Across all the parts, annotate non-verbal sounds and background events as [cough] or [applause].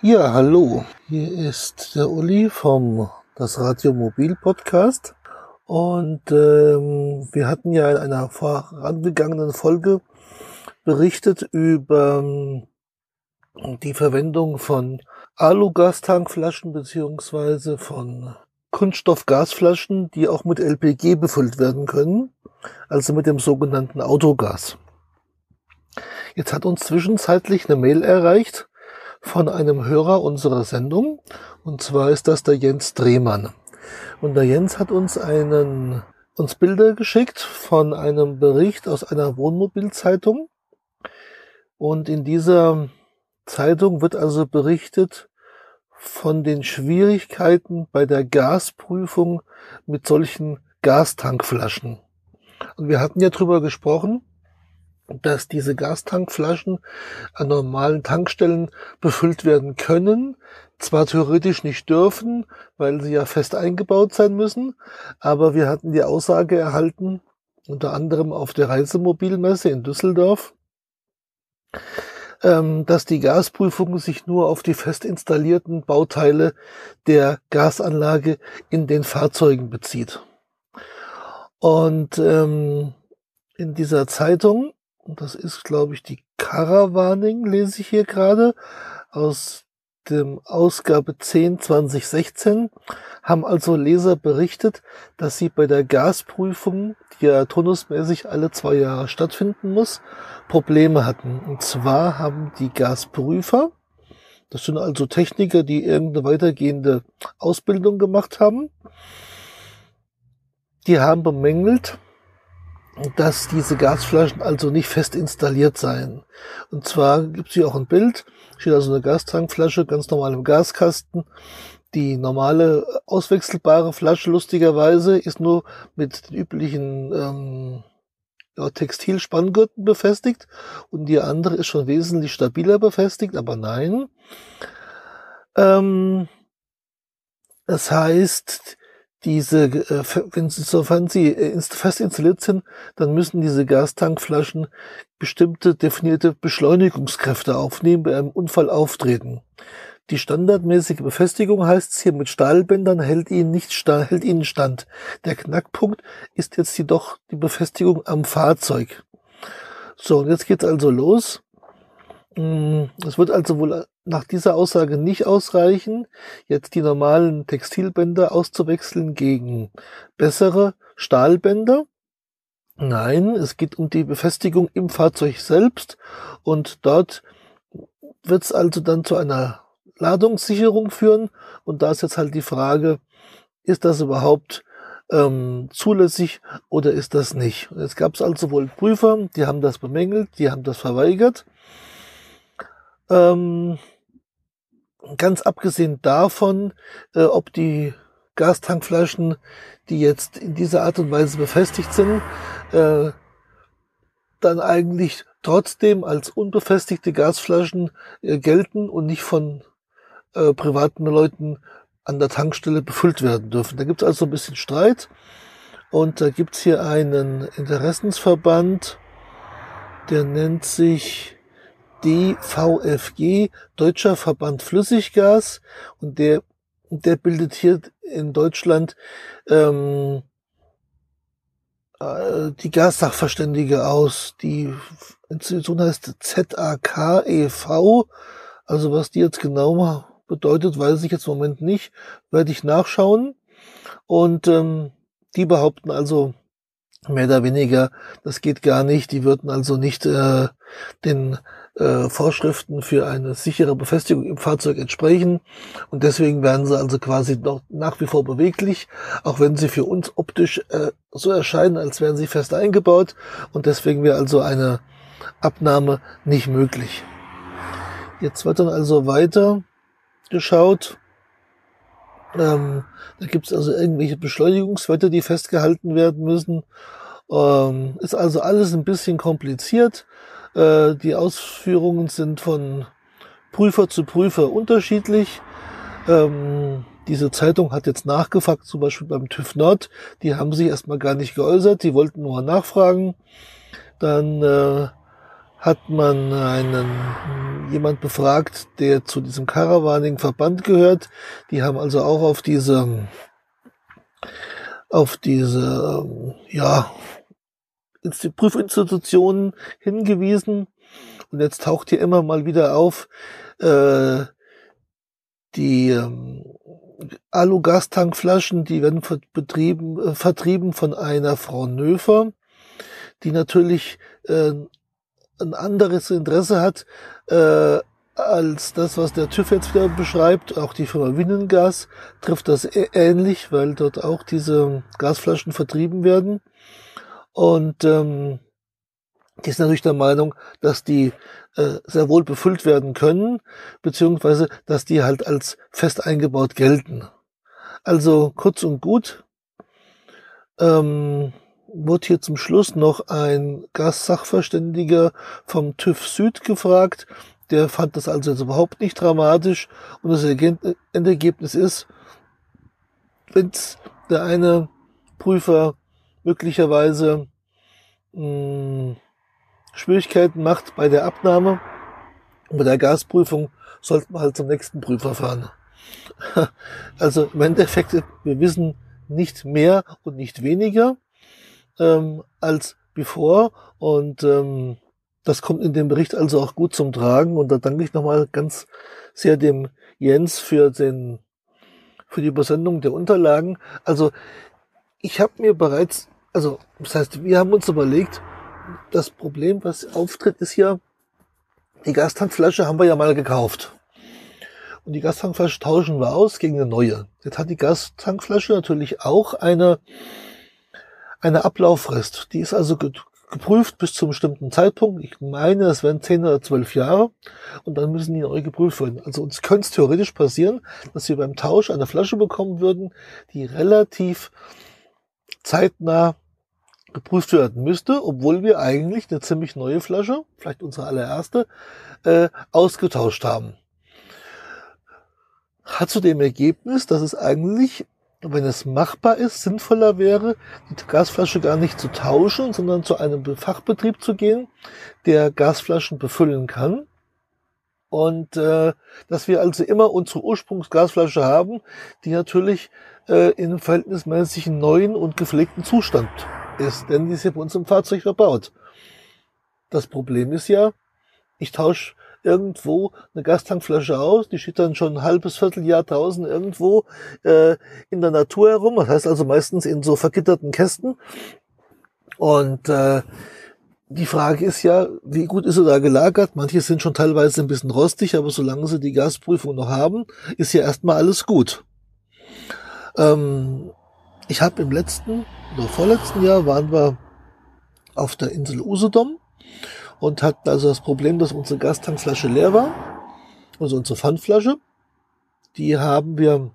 Ja, hallo. Hier ist der Uli vom Das Radio Mobil Podcast. Und ähm, wir hatten ja in einer vorangegangenen Folge berichtet über ähm, die Verwendung von Alugastankflaschen beziehungsweise von Kunststoffgasflaschen, die auch mit LPG befüllt werden können, also mit dem sogenannten Autogas. Jetzt hat uns zwischenzeitlich eine Mail erreicht von einem Hörer unserer Sendung. Und zwar ist das der Jens Drehmann. Und der Jens hat uns einen, uns Bilder geschickt von einem Bericht aus einer Wohnmobilzeitung. Und in dieser Zeitung wird also berichtet von den Schwierigkeiten bei der Gasprüfung mit solchen Gastankflaschen. Und wir hatten ja drüber gesprochen, dass diese Gastankflaschen an normalen Tankstellen befüllt werden können, zwar theoretisch nicht dürfen, weil sie ja fest eingebaut sein müssen, aber wir hatten die Aussage erhalten, unter anderem auf der Reisemobilmesse in Düsseldorf, ähm, dass die Gasprüfung sich nur auf die fest installierten Bauteile der Gasanlage in den Fahrzeugen bezieht. Und ähm, in dieser Zeitung und das ist, glaube ich, die Caravaning, lese ich hier gerade, aus dem Ausgabe 10 2016, haben also Leser berichtet, dass sie bei der Gasprüfung, die ja turnusmäßig alle zwei Jahre stattfinden muss, Probleme hatten. Und zwar haben die Gasprüfer, das sind also Techniker, die irgendeine weitergehende Ausbildung gemacht haben, die haben bemängelt, dass diese Gasflaschen also nicht fest installiert seien. Und zwar gibt es hier auch ein Bild, steht also eine Gastankflasche, ganz normal im Gaskasten. Die normale auswechselbare Flasche lustigerweise ist nur mit den üblichen ähm, ja, Textilspanngurten befestigt und die andere ist schon wesentlich stabiler befestigt, aber nein. Ähm, das heißt, diese, äh, wenn sie, sofern sie äh, fest installiert sind, dann müssen diese Gastankflaschen bestimmte definierte Beschleunigungskräfte aufnehmen, bei einem Unfall auftreten. Die standardmäßige Befestigung heißt es hier mit Stahlbändern hält ihnen nicht stand, hält ihnen stand. Der Knackpunkt ist jetzt jedoch die Befestigung am Fahrzeug. So, und jetzt geht's also los. Mm, es wird also wohl nach dieser Aussage nicht ausreichen, jetzt die normalen Textilbänder auszuwechseln gegen bessere Stahlbänder. Nein, es geht um die Befestigung im Fahrzeug selbst und dort wird es also dann zu einer Ladungssicherung führen und da ist jetzt halt die Frage, ist das überhaupt ähm, zulässig oder ist das nicht? Jetzt gab es also wohl Prüfer, die haben das bemängelt, die haben das verweigert. Ähm, ganz abgesehen davon, äh, ob die Gastankflaschen, die jetzt in dieser Art und Weise befestigt sind, äh, dann eigentlich trotzdem als unbefestigte Gasflaschen äh, gelten und nicht von äh, privaten Leuten an der Tankstelle befüllt werden dürfen. Da gibt es also ein bisschen Streit und da gibt es hier einen Interessensverband, der nennt sich DVFG, Deutscher Verband Flüssiggas, und der, der bildet hier in Deutschland ähm, äh, die Gassachverständige aus. Die Institution heißt ZAK e.V. Also was die jetzt genau bedeutet, weiß ich jetzt im Moment nicht. Werde ich nachschauen. Und ähm, die behaupten also mehr oder weniger, das geht gar nicht. Die würden also nicht äh, den äh, Vorschriften für eine sichere Befestigung im Fahrzeug entsprechen. Und deswegen werden sie also quasi noch nach wie vor beweglich, auch wenn sie für uns optisch äh, so erscheinen, als wären sie fest eingebaut. Und deswegen wäre also eine Abnahme nicht möglich. Jetzt wird dann also weiter geschaut. Ähm, da gibt es also irgendwelche Beschleunigungswerte, die festgehalten werden müssen. Ähm, ist also alles ein bisschen kompliziert. Äh, die Ausführungen sind von Prüfer zu Prüfer unterschiedlich. Ähm, diese Zeitung hat jetzt nachgefragt, zum Beispiel beim TÜV Nord. Die haben sich erstmal gar nicht geäußert, die wollten nur nachfragen. Dann äh, hat man einen jemand befragt, der zu diesem Caravaning-Verband gehört. Die haben also auch auf diese auf diese ja Prüfinstitutionen hingewiesen. Und jetzt taucht hier immer mal wieder auf äh, die ähm, Alu-Gastankflaschen, die werden betrieben, äh, vertrieben von einer Frau Nöfer, die natürlich äh, ein anderes Interesse hat äh, als das, was der TÜV jetzt wieder beschreibt. Auch die Firma Winnengas trifft das ähnlich, weil dort auch diese Gasflaschen vertrieben werden. Und ähm, die ist natürlich der Meinung, dass die äh, sehr wohl befüllt werden können, beziehungsweise dass die halt als fest eingebaut gelten. Also kurz und gut, ähm, wurde hier zum Schluss noch ein Gassachverständiger vom TÜV Süd gefragt. Der fand das also jetzt überhaupt nicht dramatisch. Und das Endergebnis ist, wenn der eine Prüfer möglicherweise mh, hm, Schwierigkeiten macht bei der Abnahme und bei der Gasprüfung, sollte man halt zum nächsten Prüfer fahren. [laughs] Also im Endeffekt, wir wissen nicht mehr und nicht weniger ähm, als bevor und ähm, das kommt in dem Bericht also auch gut zum Tragen und da danke ich nochmal ganz sehr dem Jens für den für die Übersendung der Unterlagen. Also ich habe mir bereits, also das heißt, wir haben uns überlegt, das Problem, was auftritt, ist ja, die Gastankflasche haben wir ja mal gekauft. Und die Gastankflasche tauschen wir aus gegen eine neue. Jetzt hat die Gastankflasche natürlich auch eine, eine Ablauffrist. Die ist also geprüft bis zu einem bestimmten Zeitpunkt. Ich meine, es werden 10 oder 12 Jahre und dann müssen die neu geprüft werden. Also uns könnte es theoretisch passieren, dass wir beim Tausch eine Flasche bekommen würden, die relativ zeitnah geprüft werden müsste, obwohl wir eigentlich eine ziemlich neue Flasche, vielleicht unsere allererste, äh, ausgetauscht haben. Hat zu dem Ergebnis, dass es eigentlich, wenn es machbar ist, sinnvoller wäre, die Gasflasche gar nicht zu tauschen, sondern zu einem Fachbetrieb zu gehen, der Gasflaschen befüllen kann. Und äh, dass wir also immer unsere Ursprungsgasflasche haben, die natürlich äh, in verhältnismäßig neuen und gepflegten Zustand ist, denn die ist ja bei uns im Fahrzeug verbaut. Das Problem ist ja, ich tausche irgendwo eine Gastankflasche aus, die steht dann schon ein halbes Vierteljahr draußen irgendwo äh, in der Natur herum, das heißt also meistens in so vergitterten Kästen. Und äh, die Frage ist ja, wie gut ist sie da gelagert? Manche sind schon teilweise ein bisschen rostig, aber solange sie die Gasprüfung noch haben, ist ja erstmal alles gut. Ähm, ich habe im letzten oder vorletzten Jahr waren wir auf der Insel Usedom und hatten also das Problem, dass unsere Gastankflasche leer war, also unsere Pfandflasche. Die haben wir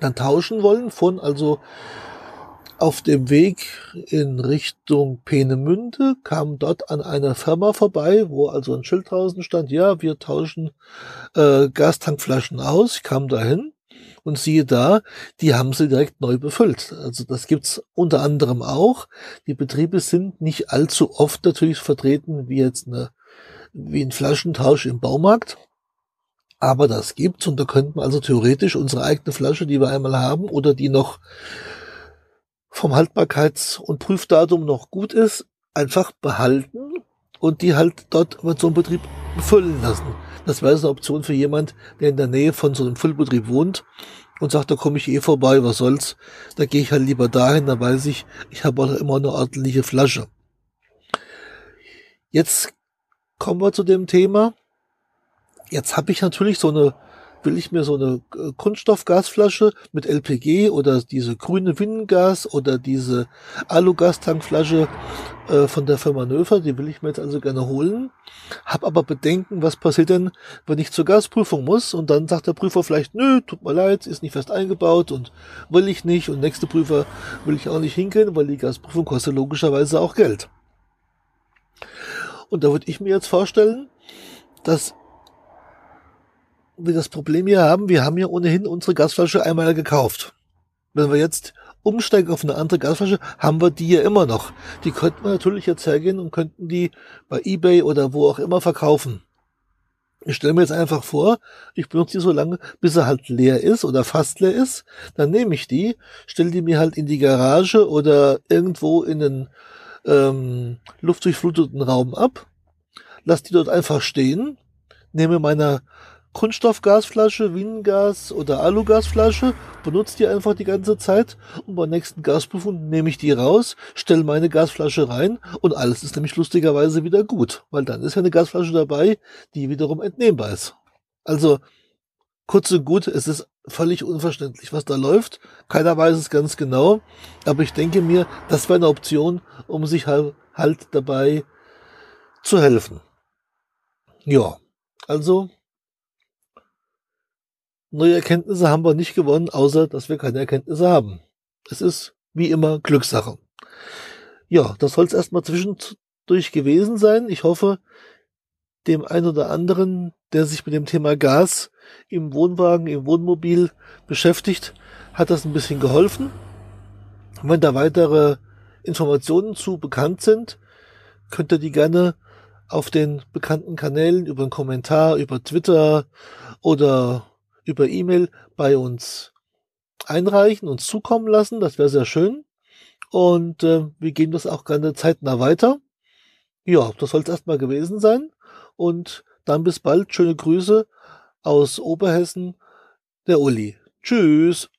dann tauschen wollen von also auf dem Weg in Richtung Peenemünde kam dort an einer Firma vorbei, wo also ein Schild draußen stand, ja, wir tauschen äh, Gastankflaschen aus. Ich kam dahin und siehe da, die haben sie direkt neu befüllt. Also das gibt's unter anderem auch. Die Betriebe sind nicht allzu oft natürlich vertreten wie jetzt eine, wie ein Flaschentausch im Baumarkt. Aber das gibt's und da könnten wir also theoretisch unsere eigene Flasche, die wir einmal haben oder die noch vom Haltbarkeits- und Prüfdatum noch gut ist, einfach behalten und die halt dort mit so einem Betrieb füllen lassen. Das wäre eine Option für jemand, der in der Nähe von so einem Füllbetrieb wohnt und sagt, da komme ich eh vorbei, was soll's. Da gehe ich halt lieber dahin, da weiß ich, ich habe auch immer eine ordentliche Flasche. Jetzt kommen wir zu dem Thema. Jetzt habe ich natürlich so eine will ich mir so eine äh, Kunststoffgasflasche mit LPG oder diese grüne Windengas oder diese Alugastankflasche äh, von der Firma Nöfer, die will ich mir jetzt also gerne holen. Hab aber Bedenken, was passiert denn, wenn ich zur Gasprüfung muss und dann sagt der Prüfer vielleicht, nö, tut mir leid, ist nicht fest eingebaut und will ich nicht und nächste Prüfer will ich auch nicht hinkriegen, weil die Gasprüfung kostet logischerweise auch Geld. Und da würde ich mir jetzt vorstellen, dass wir das Problem hier haben, wir haben ja ohnehin unsere Gasflasche einmal gekauft. Wenn wir jetzt umsteigen auf eine andere Gasflasche, haben wir die ja immer noch. Die könnten wir natürlich jetzt hergehen und könnten die bei eBay oder wo auch immer verkaufen. Ich stelle mir jetzt einfach vor, ich benutze die so lange, bis er halt leer ist oder fast leer ist. Dann nehme ich die, stelle die mir halt in die Garage oder irgendwo in den ähm, luftdurchfluteten Raum ab, lasse die dort einfach stehen, nehme meine Kunststoffgasflasche, Wiengas oder Alugasflasche, benutze die einfach die ganze Zeit und beim nächsten Gasbefund nehme ich die raus, stelle meine Gasflasche rein und alles ist nämlich lustigerweise wieder gut, weil dann ist ja eine Gasflasche dabei, die wiederum entnehmbar ist. Also kurz und gut, es ist völlig unverständlich, was da läuft. Keiner weiß es ganz genau, aber ich denke mir, das wäre eine Option, um sich halt dabei zu helfen. Ja, also Neue Erkenntnisse haben wir nicht gewonnen, außer dass wir keine Erkenntnisse haben. Es ist wie immer Glückssache. Ja, das soll es erstmal zwischendurch gewesen sein. Ich hoffe, dem einen oder anderen, der sich mit dem Thema Gas im Wohnwagen, im Wohnmobil beschäftigt, hat das ein bisschen geholfen. Wenn da weitere Informationen zu bekannt sind, könnt ihr die gerne auf den bekannten Kanälen über einen Kommentar, über Twitter oder über E-Mail bei uns einreichen, uns zukommen lassen. Das wäre sehr schön. Und äh, wir geben das auch gerne zeitnah weiter. Ja, das soll es erstmal gewesen sein. Und dann bis bald. Schöne Grüße aus Oberhessen, der Uli. Tschüss.